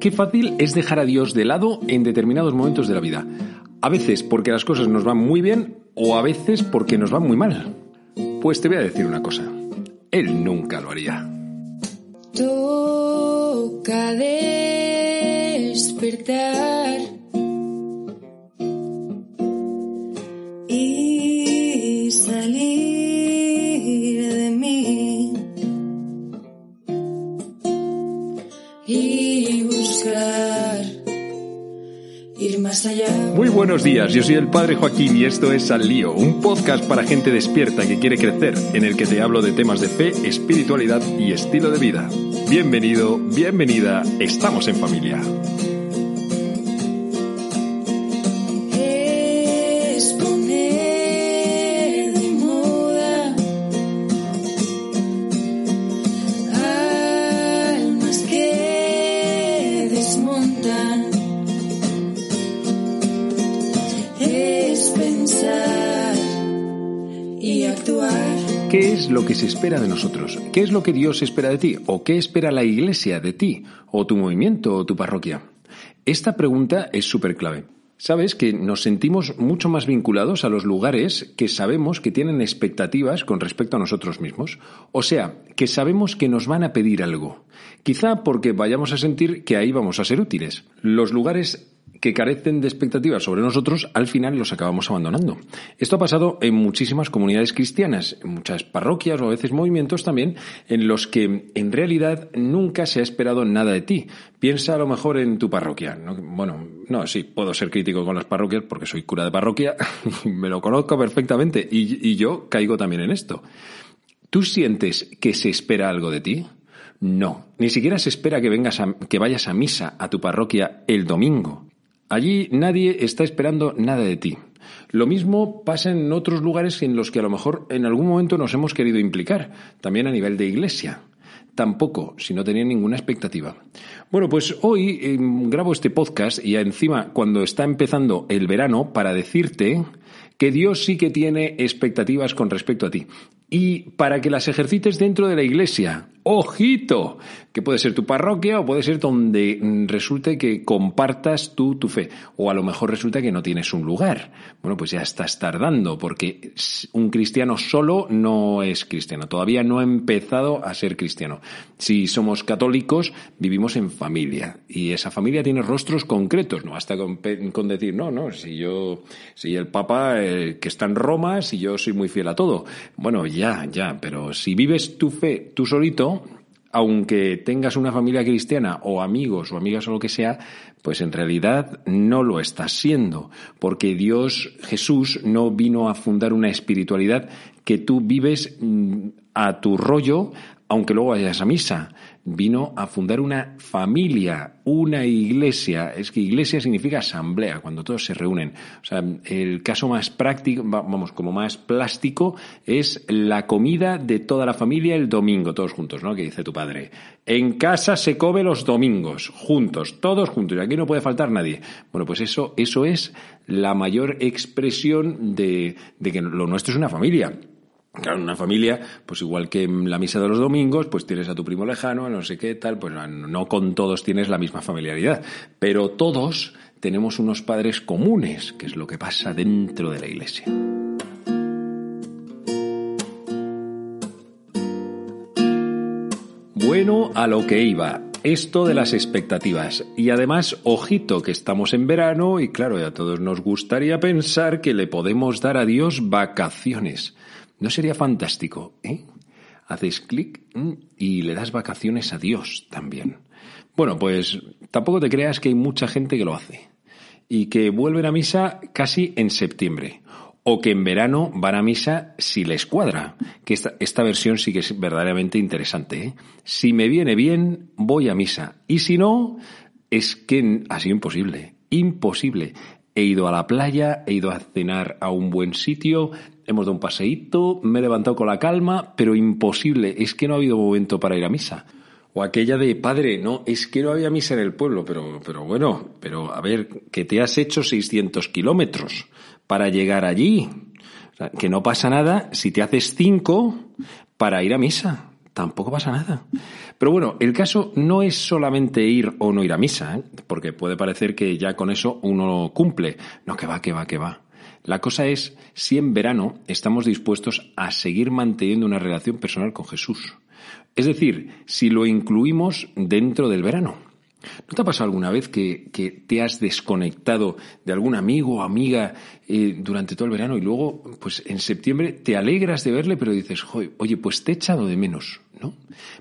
Qué fácil es dejar a Dios de lado en determinados momentos de la vida. A veces porque las cosas nos van muy bien o a veces porque nos van muy mal. Pues te voy a decir una cosa. Él nunca lo haría. Buenos días, yo soy el Padre Joaquín y esto es Al Lío, un podcast para gente despierta que quiere crecer, en el que te hablo de temas de fe, espiritualidad y estilo de vida. Bienvenido, bienvenida, estamos en familia. Espera de nosotros? ¿Qué es lo que Dios espera de ti? ¿O qué espera la Iglesia de ti? ¿O tu movimiento o tu parroquia? Esta pregunta es súper clave. Sabes que nos sentimos mucho más vinculados a los lugares que sabemos que tienen expectativas con respecto a nosotros mismos. O sea, que sabemos que nos van a pedir algo. Quizá porque vayamos a sentir que ahí vamos a ser útiles. Los lugares que carecen de expectativas sobre nosotros, al final los acabamos abandonando. Esto ha pasado en muchísimas comunidades cristianas, en muchas parroquias o a veces movimientos también, en los que en realidad nunca se ha esperado nada de ti. Piensa a lo mejor en tu parroquia. ¿no? Bueno, no, sí, puedo ser crítico con las parroquias porque soy cura de parroquia, me lo conozco perfectamente y, y yo caigo también en esto. ¿Tú sientes que se espera algo de ti? No, ni siquiera se espera que vengas a, que vayas a misa a tu parroquia el domingo. Allí nadie está esperando nada de ti. Lo mismo pasa en otros lugares en los que a lo mejor en algún momento nos hemos querido implicar, también a nivel de iglesia. Tampoco, si no tenía ninguna expectativa. Bueno, pues hoy eh, grabo este podcast y encima cuando está empezando el verano para decirte que Dios sí que tiene expectativas con respecto a ti. Y para que las ejercites dentro de la iglesia, ojito, que puede ser tu parroquia o puede ser donde mm, resulte que compartas tú tu fe. O a lo mejor resulta que no tienes un lugar. Bueno, pues ya estás tardando, porque un cristiano solo no es cristiano. Todavía no ha empezado a ser cristiano. Si somos católicos, vivimos en familia. Y esa familia tiene rostros concretos, no hasta con, decir, no, no, si yo, si el Papa eh, que está en Roma, si yo soy muy fiel a todo. Bueno, ya, ya, pero si vives tu fe tú solito, aunque tengas una familia cristiana o amigos o amigas o lo que sea, pues en realidad no lo estás siendo, porque Dios, Jesús, no vino a fundar una espiritualidad que tú vives mm, a tu rollo, aunque luego vayas a misa. Vino a fundar una familia, una iglesia. Es que iglesia significa asamblea, cuando todos se reúnen. O sea, el caso más práctico, vamos, como más plástico, es la comida de toda la familia el domingo, todos juntos, ¿no? Que dice tu padre. En casa se come los domingos, juntos, todos juntos. Y aquí no puede faltar nadie. Bueno, pues eso, eso es la mayor expresión de, de que lo nuestro es una familia. Claro, una familia, pues igual que en la misa de los domingos, pues tienes a tu primo lejano, no sé qué tal, pues no con todos tienes la misma familiaridad, pero todos tenemos unos padres comunes, que es lo que pasa dentro de la iglesia. Bueno, a lo que iba. Esto de las expectativas. Y además, ojito, que estamos en verano y claro, a todos nos gustaría pensar que le podemos dar a Dios vacaciones. ¿No sería fantástico? ¿eh? Haces clic y le das vacaciones a Dios también. Bueno, pues tampoco te creas que hay mucha gente que lo hace y que vuelven a misa casi en septiembre o que en verano van a misa si les cuadra. Que esta, esta versión sí que es verdaderamente interesante. ¿eh? Si me viene bien, voy a misa. Y si no, es que ha sido imposible. Imposible. He ido a la playa, he ido a cenar a un buen sitio, hemos dado un paseíto, me he levantado con la calma, pero imposible. Es que no ha habido momento para ir a misa. O aquella de, padre, no, es que no había misa en el pueblo, pero, pero bueno, pero a ver, que te has hecho 600 kilómetros para llegar allí. O sea, que no pasa nada si te haces cinco para ir a misa. Tampoco pasa nada. Pero bueno, el caso no es solamente ir o no ir a misa, ¿eh? porque puede parecer que ya con eso uno cumple. No, que va, que va, que va. La cosa es si en verano estamos dispuestos a seguir manteniendo una relación personal con Jesús. Es decir, si lo incluimos dentro del verano. ¿No te ha pasado alguna vez que, te has desconectado de algún amigo o amiga eh, durante todo el verano y luego, pues en septiembre te alegras de verle, pero dices, oye, pues te he echado de menos, ¿no?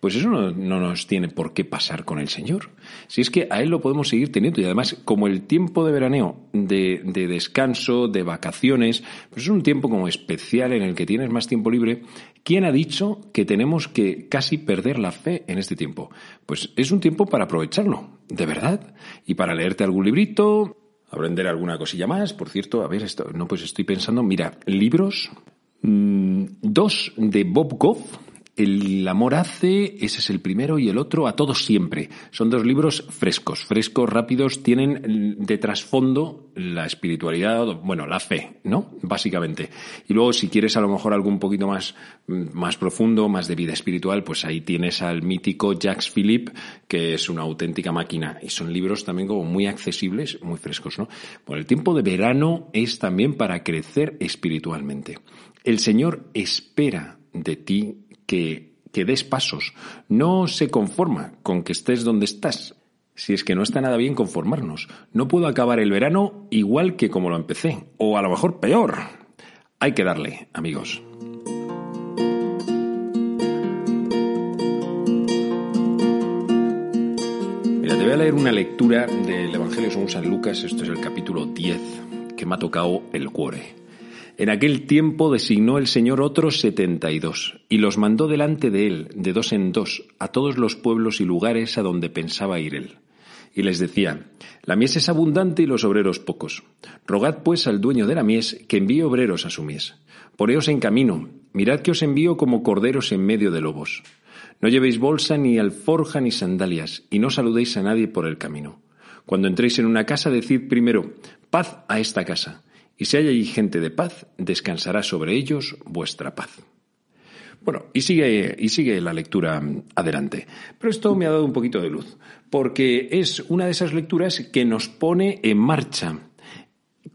Pues eso no, nos tiene por qué pasar con el Señor. Si es que a Él lo podemos seguir teniendo y además, como el tiempo de veraneo, de, de descanso, de vacaciones, pues es un tiempo como especial en el que tienes más tiempo libre, ¿Quién ha dicho que tenemos que casi perder la fe en este tiempo? Pues es un tiempo para aprovecharlo, de verdad, y para leerte algún librito, aprender alguna cosilla más. Por cierto, a ver, esto, no, pues estoy pensando, mira, libros, mm, dos de Bob Goff, el amor hace, ese es el primero, y el otro, a todos siempre. Son dos libros frescos, frescos, rápidos, tienen de trasfondo la espiritualidad, bueno, la fe, ¿no? Básicamente. Y luego, si quieres a lo mejor algo un poquito más, más profundo, más de vida espiritual, pues ahí tienes al mítico Jacques Philippe, que es una auténtica máquina. Y son libros también como muy accesibles, muy frescos, ¿no? Bueno, el tiempo de verano es también para crecer espiritualmente. El Señor espera de ti que, des pasos. No se conforma con que estés donde estás. Si es que no está nada bien conformarnos. No puedo acabar el verano igual que como lo empecé. O a lo mejor peor. Hay que darle, amigos. Mira, te voy a leer una lectura del Evangelio según San Lucas. Esto es el capítulo 10, que me ha tocado el cuore. En aquel tiempo designó el Señor otros setenta y dos, y los mandó delante de él, de dos en dos, a todos los pueblos y lugares a donde pensaba ir él. Y les decía, La mies es abundante y los obreros pocos. Rogad pues al dueño de la mies que envíe obreros a su mies. Poneos en camino, mirad que os envío como corderos en medio de lobos. No llevéis bolsa, ni alforja, ni sandalias, y no saludéis a nadie por el camino. Cuando entréis en una casa, decid primero, paz a esta casa y si hay allí gente de paz, descansará sobre ellos vuestra paz. Bueno, y sigue, y sigue la lectura adelante. Pero esto me ha dado un poquito de luz, porque es una de esas lecturas que nos pone en marcha,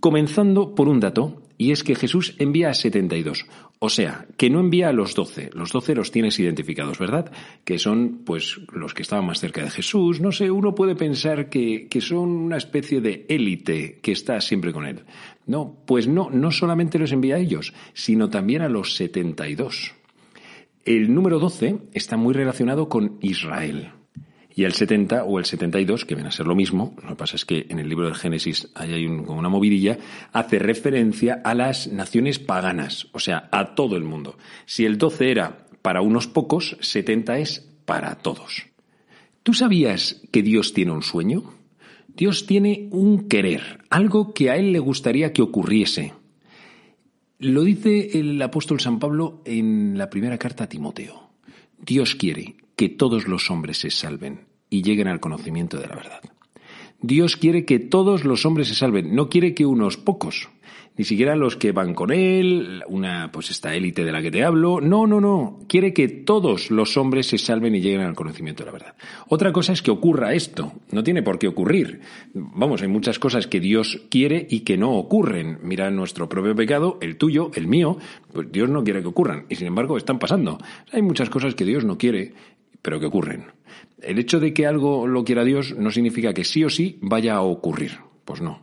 comenzando por un dato, y es que Jesús envía a 72. O sea, que no envía a los doce. Los doce los tienes identificados, ¿verdad? Que son, pues, los que estaban más cerca de Jesús. No sé, uno puede pensar que, que son una especie de élite que está siempre con él. No, pues no, no solamente los envía a ellos, sino también a los setenta y dos. El número doce está muy relacionado con Israel. Y el 70 o el 72, que viene a ser lo mismo, lo que pasa es que en el libro del Génesis hay como una movidilla, hace referencia a las naciones paganas, o sea, a todo el mundo. Si el 12 era para unos pocos, 70 es para todos. ¿Tú sabías que Dios tiene un sueño? Dios tiene un querer, algo que a Él le gustaría que ocurriese. Lo dice el apóstol San Pablo en la primera carta a Timoteo. Dios quiere que todos los hombres se salven y lleguen al conocimiento de la verdad. Dios quiere que todos los hombres se salven, no quiere que unos pocos ni siquiera los que van con él, una, pues esta élite de la que te hablo. No, no, no. Quiere que todos los hombres se salven y lleguen al conocimiento de la verdad. Otra cosa es que ocurra esto. No tiene por qué ocurrir. Vamos, hay muchas cosas que Dios quiere y que no ocurren. Mira nuestro propio pecado, el tuyo, el mío, pues Dios no quiere que ocurran. Y sin embargo, están pasando. Hay muchas cosas que Dios no quiere, pero que ocurren. El hecho de que algo lo quiera Dios no significa que sí o sí vaya a ocurrir. Pues no.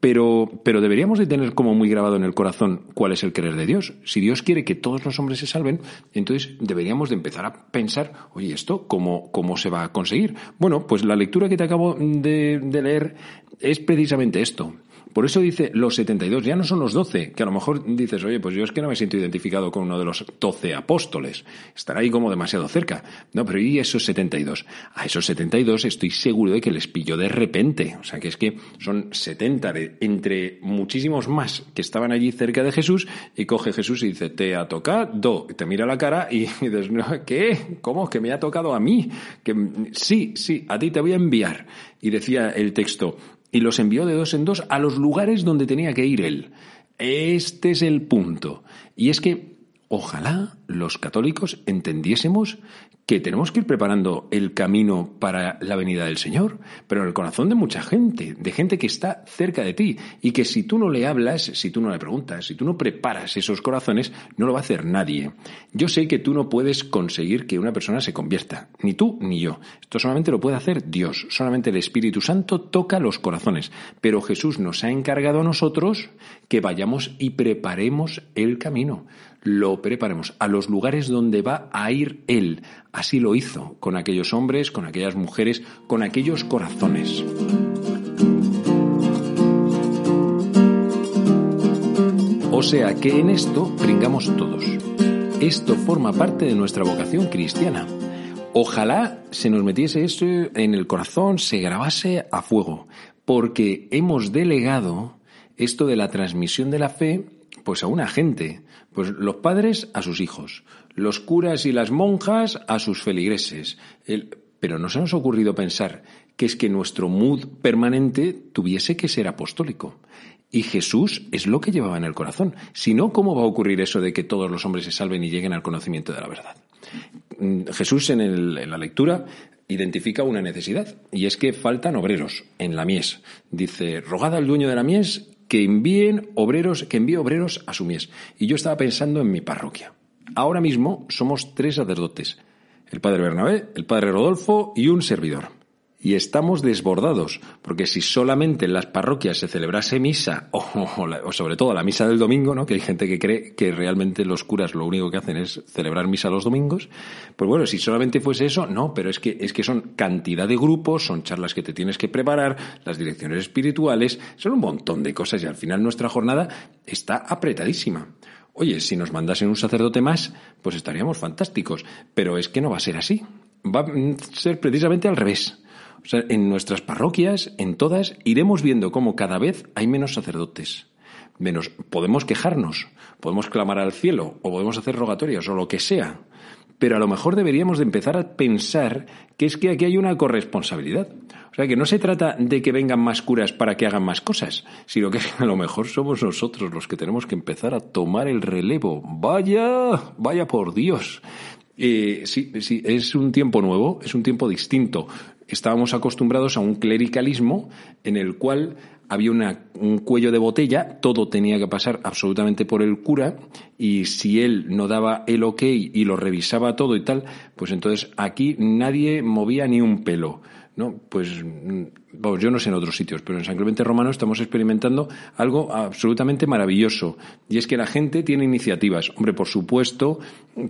Pero, pero deberíamos de tener como muy grabado en el corazón cuál es el querer de Dios. Si Dios quiere que todos los hombres se salven, entonces deberíamos de empezar a pensar, oye, ¿esto cómo, cómo se va a conseguir? Bueno, pues la lectura que te acabo de, de leer es precisamente esto. Por eso dice los 72, ya no son los 12, que a lo mejor dices, oye, pues yo es que no me siento identificado con uno de los 12 apóstoles, estará ahí como demasiado cerca. No, pero ¿y esos 72? A esos 72 estoy seguro de que les pillo de repente. O sea, que es que son 70 entre muchísimos más que estaban allí cerca de Jesús y coge Jesús y dice, te ha tocado, te mira la cara y dices, ¿qué? ¿Cómo? ¿Que me ha tocado a mí? Que sí, sí, a ti te voy a enviar. Y decía el texto, y los envió de dos en dos a los lugares donde tenía que ir él. Este es el punto. Y es que ojalá los católicos entendiésemos que tenemos que ir preparando el camino para la venida del Señor, pero en el corazón de mucha gente, de gente que está cerca de ti, y que si tú no le hablas, si tú no le preguntas, si tú no preparas esos corazones, no lo va a hacer nadie. Yo sé que tú no puedes conseguir que una persona se convierta, ni tú ni yo. Esto solamente lo puede hacer Dios, solamente el Espíritu Santo toca los corazones, pero Jesús nos ha encargado a nosotros que vayamos y preparemos el camino lo preparemos a los lugares donde va a ir Él. Así lo hizo con aquellos hombres, con aquellas mujeres, con aquellos corazones. O sea que en esto bringamos todos. Esto forma parte de nuestra vocación cristiana. Ojalá se nos metiese esto en el corazón, se grabase a fuego, porque hemos delegado esto de la transmisión de la fe pues a una gente, pues los padres a sus hijos, los curas y las monjas a sus feligreses. pero nos ha ocurrido pensar que es que nuestro mood permanente tuviese que ser apostólico. Y Jesús es lo que llevaba en el corazón. Si no, ¿cómo va a ocurrir eso de que todos los hombres se salven y lleguen al conocimiento de la verdad? Mm, Jesús en, en la lectura identifica una necesidad y es que faltan obreros en la mies. Dice, rogad al dueño de la mies que envíen obreros, que envíe obreros a su mies. Y yo estaba pensando en mi parroquia. Ahora mismo somos tres sacerdotes. El padre Bernabé, el padre Rodolfo y un servidor y estamos desbordados, porque si solamente en las parroquias se celebrase misa, o, sobre todo la misa del domingo, ¿no? que hay gente que cree que realmente los curas lo único que hacen es celebrar misa los domingos, pues bueno, si solamente fuese eso, no, pero es que, es que son cantidad de grupos, son charlas que te tienes que preparar, las direcciones espirituales, son un montón de cosas y al final nuestra jornada está apretadísima. Oye, si nos mandasen un sacerdote más, pues estaríamos fantásticos, pero es que no va a ser así. Va a ser precisamente al revés o sea, en nuestras parroquias, en todas, iremos viendo cómo cada vez hay menos sacerdotes. Menos, podemos quejarnos, podemos clamar al cielo, o podemos hacer rogatorias, o lo que sea. Pero a lo mejor deberíamos de empezar a pensar que es que aquí hay una corresponsabilidad. O sea, que no se trata de que vengan más curas para que hagan más cosas, sino que a lo mejor somos nosotros los que tenemos que empezar a tomar el relevo. Vaya, vaya por Dios. Eh, sí, sí, es un tiempo nuevo, es un tiempo distinto estábamos acostumbrados a un clericalismo en el cual había un cuello de botella, todo tenía que pasar absolutamente por el cura y si él no daba el ok y lo revisaba todo y tal, pues entonces aquí nadie movía ni un pelo. ¿No? Pues vamos, yo no sé en otros sitios, pero en San Clemente Romano estamos experimentando algo absolutamente maravilloso. Y es que la gente tiene iniciativas. Hombre, por supuesto,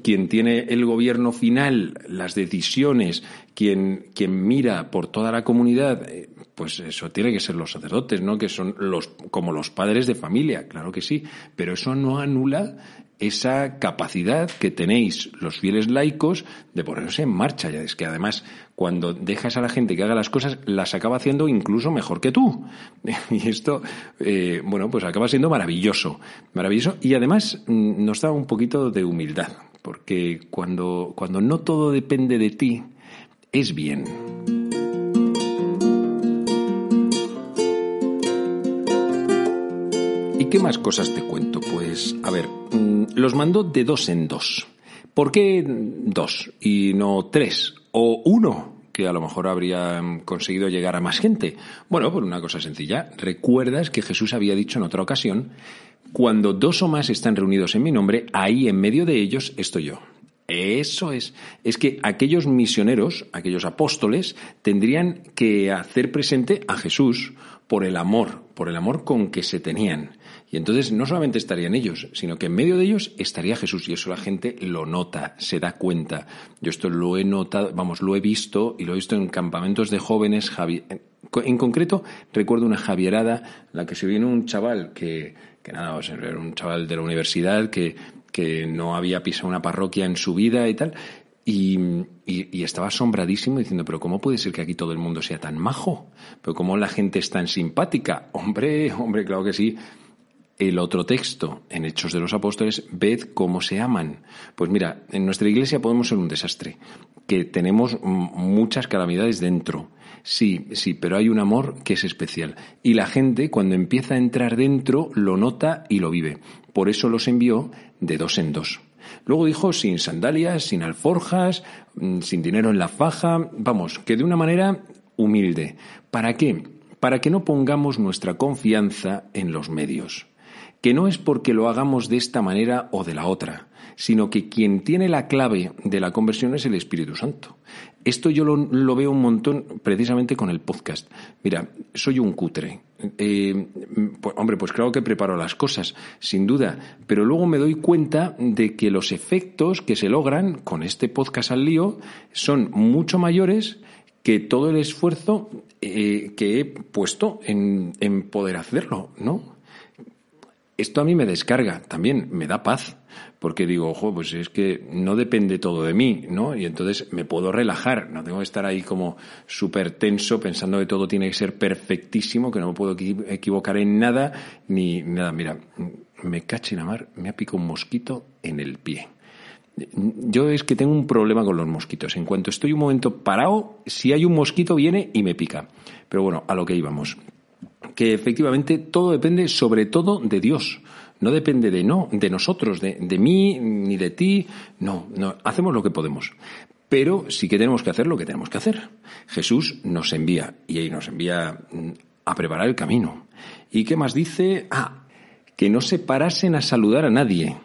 quien tiene el gobierno final, las decisiones, quien, quien mira por toda la comunidad, eh, pues eso tiene que ser los sacerdotes, ¿no? Que son los, como los padres de familia, claro que sí. Pero eso no anula esa capacidad que tenéis los fieles laicos de ponerse en marcha. Ya es que además, cuando dejas a la gente que haga las cosas, las acaba haciendo incluso mejor que tú. Y esto, eh, bueno, pues acaba siendo maravilloso. Maravilloso. Y además mm, nos da un poquito de humildad. Porque cuando, cuando no todo depende de ti, es bien. ¿Y qué más cosas te cuento? Pues, a ver, mm, los mandó de dos en dos. ¿Por qué dos y no tres o uno? que a lo mejor habría conseguido llegar a más gente. Bueno, por una cosa sencilla. Recuerdas que Jesús había dicho en otra ocasión, cuando dos o más están reunidos en mi nombre, ahí en medio de ellos estoy yo. Eso es. Es que aquellos misioneros, aquellos apóstoles, tendrían que hacer presente a Jesús por el amor, por el amor con que se tenían. Y entonces no solamente estarían ellos, sino que en medio de ellos estaría Jesús y eso la gente lo nota, se da cuenta. Yo esto lo he notado, vamos, lo he visto y lo he visto en campamentos de jóvenes. En concreto, recuerdo una javierada la que se vino un chaval que, que nada, era un chaval de la universidad que, que no había pisado una parroquia en su vida y tal, y, y, estaba asombradísimo diciendo, pero ¿cómo puede ser que aquí todo el mundo sea tan majo? ¿Pero cómo la gente es tan simpática? Hombre, hombre, claro que sí. El otro texto, en Hechos de los Apóstoles, ved cómo se aman. Pues mira, en nuestra iglesia podemos ser un desastre, que tenemos muchas calamidades dentro. Sí, sí, pero hay un amor que es especial. Y la gente, cuando empieza a entrar dentro, lo nota y lo vive. Por eso los envió de dos en dos. Luego dijo sin sandalias, sin alforjas, mm, sin dinero en la faja, vamos, que de una manera humilde. ¿Para qué? Para que no pongamos nuestra confianza en los medios. Que no es porque lo hagamos de esta manera o de la otra, sino que quien tiene la clave de la conversión es el Espíritu Santo. Esto yo lo, veo un montón precisamente con el podcast. Mira, soy un cutre. Eh, pues, hombre, pues claro que preparo las cosas, sin duda, pero luego me doy cuenta de que los efectos que se logran con este podcast al lío son mucho mayores que todo el esfuerzo eh, que he puesto en, en poder hacerlo, ¿no? Esto a mí me descarga, también me da paz, porque digo, ojo, pues es que no depende todo de mí, ¿no? Y entonces me puedo relajar, no tengo que estar ahí como súper tenso pensando que todo tiene que ser perfectísimo, que no me puedo equivocar en nada, ni nada. Mira, me cache la mar, me ha picado un mosquito en el pie. Yo es que tengo un problema con los mosquitos. En cuanto estoy un momento parado, si hay un mosquito viene y me pica. Pero bueno, a lo que íbamos que efectivamente todo depende sobre todo de Dios. No depende de no, de nosotros, de, de mí, ni de ti. No, no, hacemos lo que podemos. Pero sí que tenemos que hacer lo que tenemos que hacer. Jesús nos envía y ahí nos envía mm, a preparar el camino. ¿Y qué más dice? Ah, que no se parasen a saludar a nadie.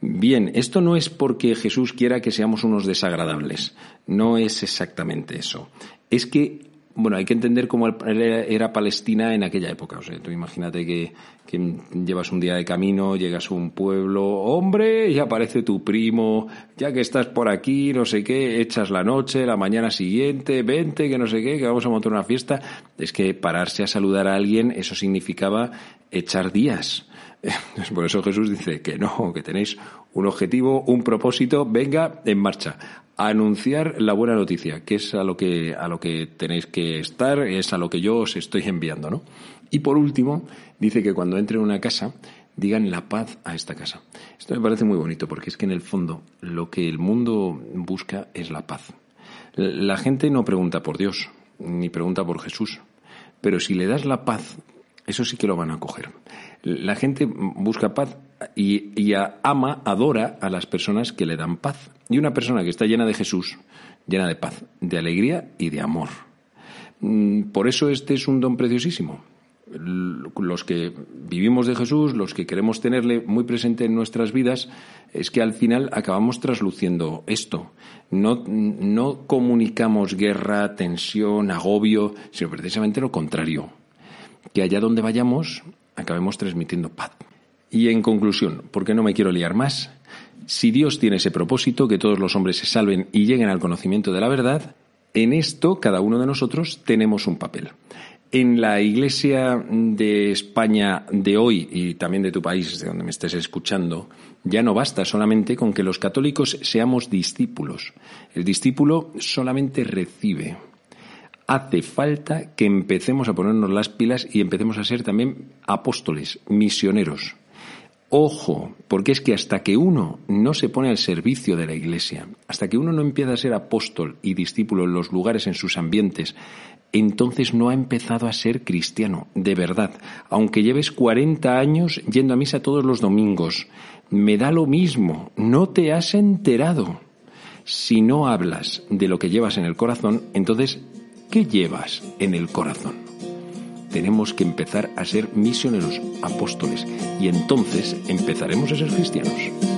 Bien, esto no es porque Jesús quiera que seamos unos desagradables. No es exactamente eso. Es que bueno, hay que entender cómo era Palestina en aquella época. O sea, tú imagínate que, llevas un día de camino, llegas a un pueblo, hombre, y aparece tu primo, ya que estás por aquí, no sé qué, echas la noche, la mañana siguiente, vente, que no sé qué, que vamos a montar una fiesta. Es que pararse a saludar a alguien, eso significaba echar días. Por eso Jesús dice que no, que tenéis un objetivo, un propósito, venga, en marcha anunciar la buena noticia, que es a lo que, a lo que tenéis que estar, es a lo que yo os estoy enviando, ¿no? Y por último, dice que cuando entren en una casa, digan la paz a esta casa. Esto me parece muy bonito, porque es que en el fondo lo que el mundo busca es la paz. La gente no pregunta por Dios, ni pregunta por Jesús, pero si le das la paz, eso sí que lo van a coger. La gente busca paz y, ama, adora a las personas que le dan paz. Y una persona que está llena de Jesús, llena de paz, de alegría y de amor. Mm, por eso este es un don preciosísimo. Los que vivimos de Jesús, los que queremos tenerle muy presente en nuestras vidas, es que al final acabamos trasluciendo esto. No, no comunicamos guerra, tensión, agobio, sino precisamente lo contrario. Que allá donde vayamos acabemos transmitiendo paz. Y en conclusión, porque no me quiero liar más, si Dios tiene ese propósito, que todos los hombres se salven y lleguen al conocimiento de la verdad, en esto cada uno de nosotros tenemos un papel. En la Iglesia de España de hoy y también de tu país, de donde me estés escuchando, ya no basta solamente con que los católicos seamos discípulos. El discípulo solamente recibe. Hace falta que empecemos a ponernos las pilas y empecemos a ser también apóstoles, misioneros. Ojo, porque es que hasta que uno no se pone al servicio de la Iglesia, hasta que uno no empieza a ser apóstol y discípulo en los lugares, en sus ambientes, entonces no ha empezado a ser cristiano, de verdad. Aunque lleves 40 años yendo a misa todos los domingos, me da lo mismo, no te has enterado. Si no hablas de lo que llevas en el corazón, entonces, ¿qué llevas en el corazón? Tenemos que empezar a ser misioneros apóstoles y entonces empezaremos a ser cristianos.